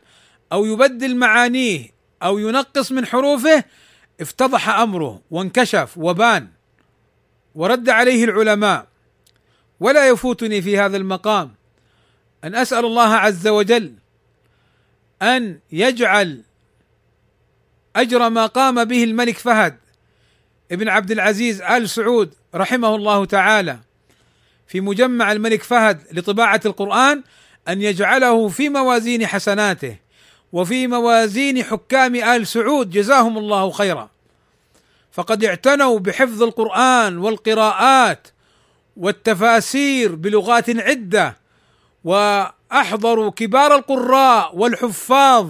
أو يبدل معانيه أو ينقص من حروفه افتضح أمره وانكشف وبان ورد عليه العلماء ولا يفوتني في هذا المقام أن أسأل الله عز وجل أن يجعل أجر ما قام به الملك فهد ابن عبد العزيز آل سعود رحمه الله تعالى في مجمع الملك فهد لطباعة القرآن أن يجعله في موازين حسناته. وفي موازين حكام آل سعود جزاهم الله خيرا. فقد اعتنوا بحفظ القرآن والقراءات والتفاسير بلغات عدة وأحضروا كبار القراء والحفاظ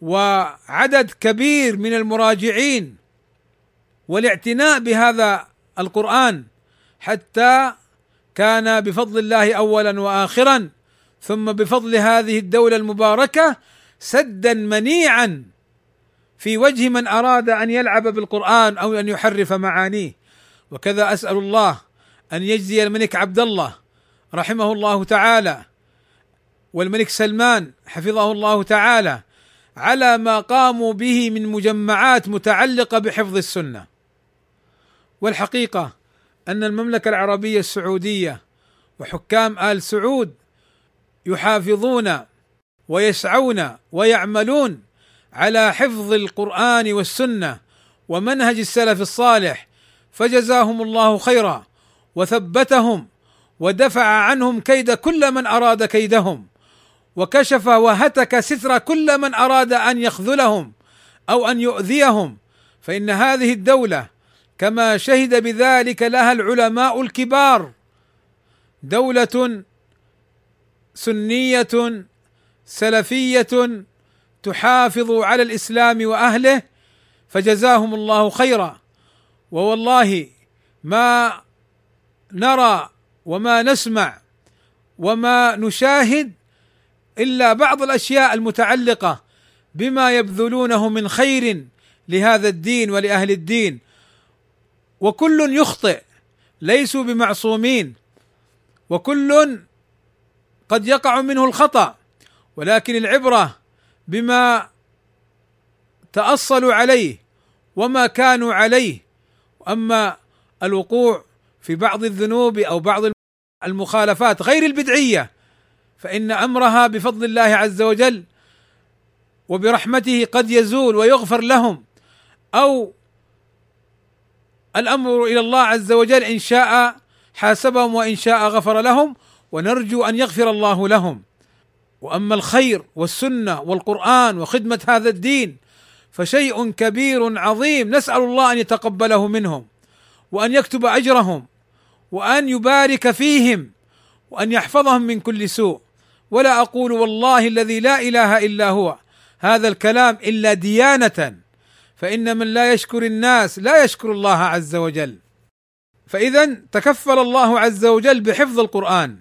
وعدد كبير من المراجعين والاعتناء بهذا القرآن حتى كان بفضل الله اولا واخرا ثم بفضل هذه الدولة المباركة سدا منيعا في وجه من أراد أن يلعب بالقرآن أو أن يحرف معانيه. وكذا أسأل الله أن يجزي الملك عبد الله رحمه الله تعالى والملك سلمان حفظه الله تعالى على ما قاموا به من مجمعات متعلقة بحفظ السنة. والحقيقة أن المملكة العربية السعودية وحكام آل سعود يحافظون ويسعون ويعملون على حفظ القرآن والسنة ومنهج السلف الصالح فجزاهم الله خيرا وثبتهم ودفع عنهم كيد كل من أراد كيدهم وكشف وهتك ستر كل من أراد أن يخذلهم أو أن يؤذيهم فإن هذه الدولة كما شهد بذلك لها العلماء الكبار دولة سنية سلفية تحافظ على الإسلام وأهله فجزاهم الله خيرا. ووالله ما نرى وما نسمع وما نشاهد إلا بعض الأشياء المتعلقة بما يبذلونه من خير لهذا الدين ولأهل الدين. وكل يخطئ ليسوا بمعصومين. وكل قد يقع منه الخطأ. ولكن العبرة بما تأصلوا عليه وما كانوا عليه. وأما الوقوع في بعض الذنوب أو بعض المخالفات غير البدعية فإن أمرها بفضل الله عز وجل وبرحمته قد يزول ويغفر لهم أو الأمر إلى الله عز وجل إن شاء حاسبهم وإن شاء غفر لهم ونرجو أن يغفر الله لهم. وأما الخير والسنة والقرآن وخدمة هذا الدين فشيء كبير عظيم. نسأل الله أن يتقبله منهم وأن يكتب أجرهم وأن يبارك فيهم وأن يحفظهم من كل سوء. ولا أقول والله الذي لا إله إلا هو هذا الكلام إلا ديانة. فإن من لا يشكر الناس لا يشكر الله عز وجل. فاذا تكفل الله عز وجل بحفظ القرآن.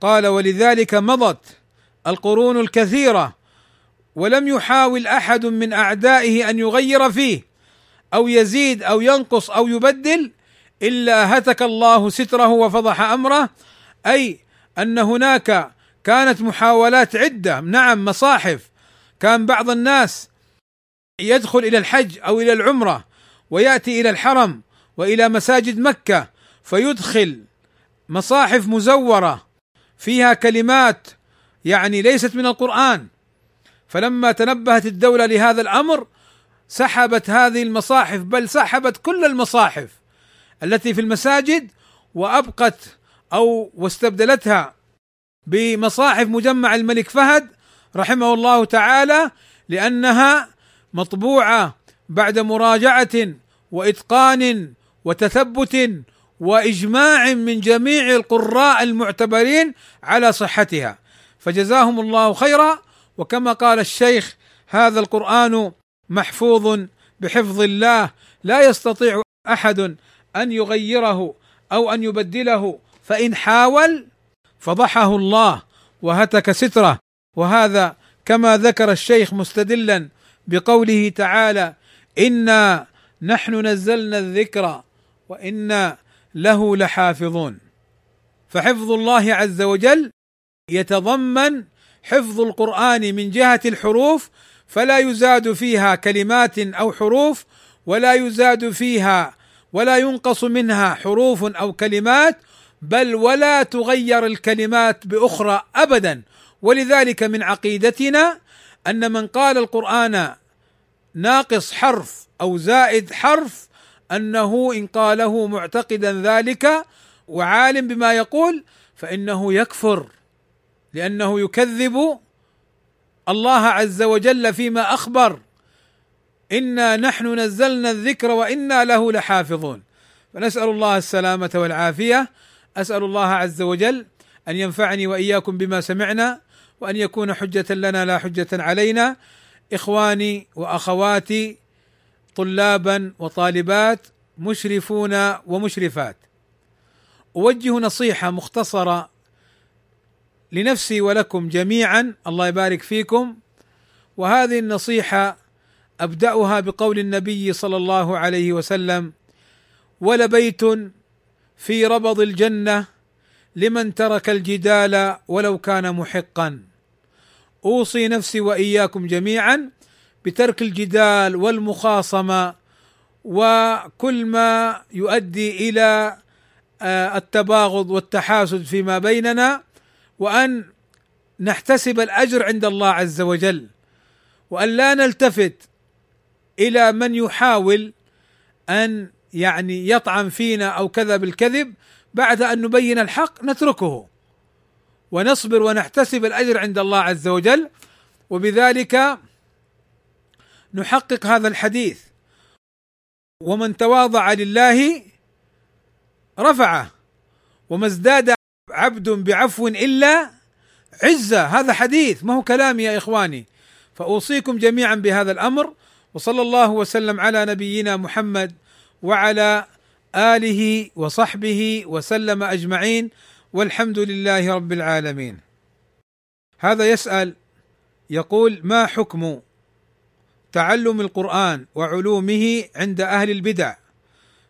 قال ولذلك مضت القرون الكثيرة ولم يحاول أحد من أعدائه أن يغير فيه أو يزيد أو ينقص أو يبدل إلا هتك الله ستره وفضح أمره. أي أن هناك كانت محاولات عدة نعم مصاحف. كان بعض الناس يدخل إلى الحج أو إلى العمرة ويأتي إلى الحرم وإلى مساجد مكة فيدخل مصاحف مزورة فيها كلمات يعني ليست من القرآن. فلما تنبهت الدولة لهذا الأمر سحبت هذه المصاحف بل سحبت كل المصاحف التي في المساجد وأبقت أو واستبدلتها بمصاحف مجمع الملك فهد رحمه الله تعالى لأنها مطبوعة بعد مراجعة وإتقان وتثبت وإجماع من جميع القراء المعتبرين على صحتها. فجزاهم الله خيرا. وكما قال الشيخ هذا القرآن محفوظ بحفظ الله لا يستطيع أحد أن يغيره أو أن يبدله فإن حاول فضحه الله وهتك ستره. وهذا كما ذكر الشيخ مستدلا بقوله تعالى إنا نحن نزلنا الذكر وإنا له لحافظون فحفظ الله عز وجل يتضمن حفظ القرآن من جهة الحروف فلا يزاد فيها كلمات أو حروف ولا يزاد فيها ولا ينقص منها حروف أو كلمات بل ولا تغير الكلمات بأخرى ابدا. ولذلك من عقيدتنا أن من قال القرآن ناقص حرف أو زائد حرف أنه إن قاله معتقدا ذلك وعالم بما يقول فإنه يكفر. لأنه يكذب الله عز وجل فيما أخبر. إنا نحن نزلنا الذكر وإنا له لحافظون. فنسأل الله السلامة والعافية. أسأل الله عز وجل أن ينفعني وإياكم بما سمعنا وأن يكون حجة لنا لا حجة علينا. إخواني وأخواتي طلابا وطالبات مشرفون ومشرفات. أوجه نصيحة مختصرة لنفسي ولكم جميعا الله يبارك فيكم. وهذه النصيحة أبدأها بقول النبي صلى الله عليه وسلم ولبيت في ربض الجنة لمن ترك الجدال ولو كان محقا. أوصي نفسي وإياكم جميعا بترك الجدال والمخاصمة وكل ما يؤدي إلى آه، التباغض والتحاسد فيما بيننا. وأن نحتسب الأجر عند الله عز وجل وأن لا نلتفت إلى من يحاول أن يعني يطعن فينا أو كذا بالكذب بعد أن نبين الحق نتركه ونصبر ونحتسب الأجر عند الله عز وجل. وبذلك نحقق هذا الحديث. ومن تواضع لله رفعه وما ازداد عبد بعفو إلا عزة. هذا حديث ما هو كلامي يا إخواني. فأوصيكم جميعا بهذا الأمر وصلى الله وسلم على نبينا محمد وعلى آله وصحبه وسلم أجمعين والحمد لله رب العالمين. هذا يسأل يقول ما حكم تعلم القرآن وعلومه عند أهل البدع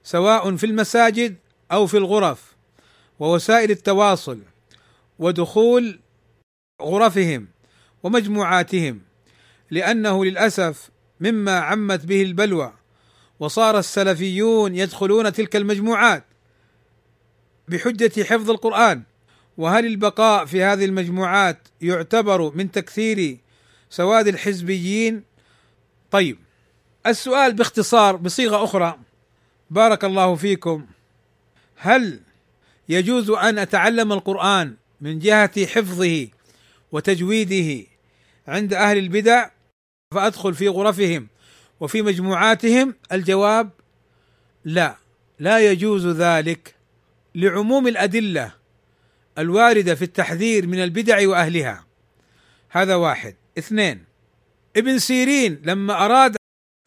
سواء في المساجد أو في الغرف؟ ووسائل التواصل ودخول غرفهم ومجموعاتهم لأنه للأسف مما عمت به البلوى وصار السلفيون يدخلون تلك المجموعات بحجة حفظ القرآن. وهل البقاء في هذه المجموعات يعتبر من تكثير سواد الحزبيين؟ طيب السؤال باختصار بصيغة أخرى. بارك الله فيكم. هل يجوز أن أتعلم القرآن من جهة حفظه وتجويده عند أهل البدع فأدخل في غرفهم وفي مجموعاتهم؟ الجواب لا. لا يجوز ذلك لعموم الأدلة الواردة في التحذير من البدع وأهلها. هذا واحد. اثنين ابن سيرين لما أراد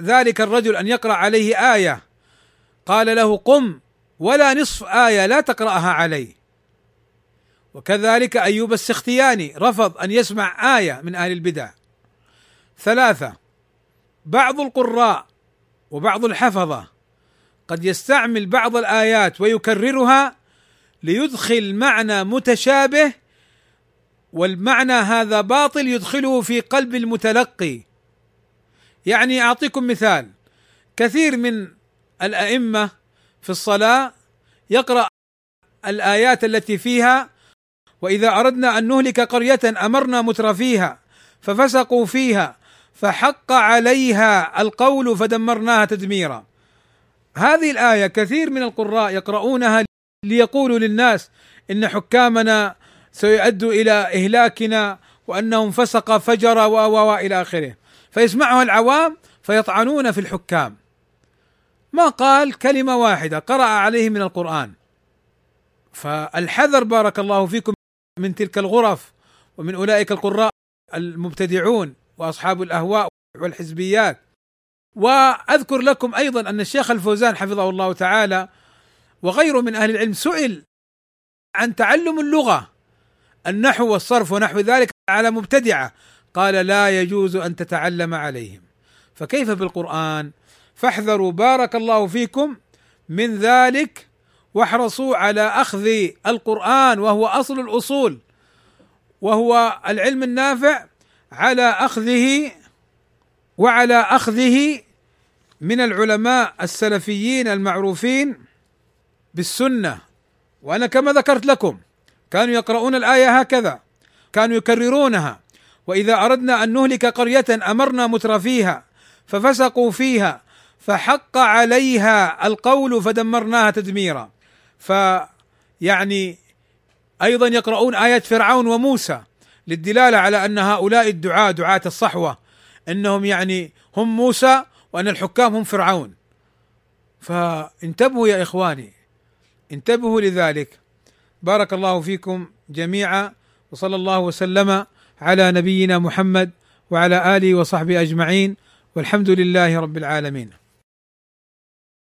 ذلك الرجل أن يقرأ عليه آية قال له قم ولا نصف آية لا تقرأها عليه. وكذلك أيوب السختياني رفض أن يسمع آية من أهل البدع. ثلاثة بعض القراء وبعض الحفظة قد يستعمل بعض الآيات ويكررها ليدخل معنى متشابه والمعنى هذا باطل يدخله في قلب المتلقي. يعني أعطيكم مثال كثير من الأئمة في الصلاة يقرأ الآيات التي فيها وإذا أردنا أن نهلك قرية أمرنا متر فيها ففسقوا فيها فحق عليها القول فدمرناها تدميرا. هذه الآية كثير من القراء يقرؤونها ليقولوا للناس إن حكامنا سيؤدوا إلى إهلاكنا وأنهم فسق فجر و إلى آخره. فيسمعها العوام فيطعنون في الحكام. ما قال كلمة واحدة قرأ عليه من القرآن. فالحذر بارك الله فيكم من تلك الغرف ومن أولئك القراء المبتدعون وأصحاب الأهواء والحزبيات. وأذكر لكم أيضا أن الشيخ الفوزان حفظه الله تعالى وغيره من أهل العلم سئل عن تعلم اللغة النحو والصرف ونحو ذلك على مبتدعة. قال لا يجوز أن تتعلم عليهم. فكيف بالقرآن؟ فاحذروا بارك الله فيكم من ذلك واحرصوا على أخذ القرآن وهو أصل الأصول وهو العلم النافع على أخذه وعلى أخذه من العلماء السلفيين المعروفين بالسنة. وأنا كما ذكرت لكم كانوا يقرؤون الآية هكذا كانوا يكررونها وإذا أردنا أن نهلك قرية أمرنا متر فيها ففسقوا فيها فحق عليها القول فدمرناها تدميرا. فيعني أيضا يقرؤون آيات فرعون وموسى للدلالة على أن هؤلاء الدعاة دعاة الصحوة إنهم يعني هم موسى وأن الحكام هم فرعون. فانتبهوا يا إخواني انتبهوا لذلك. بارك الله فيكم جميعا وصلى الله وسلم على نبينا محمد وعلى آله وصحبه أجمعين والحمد لله رب العالمين.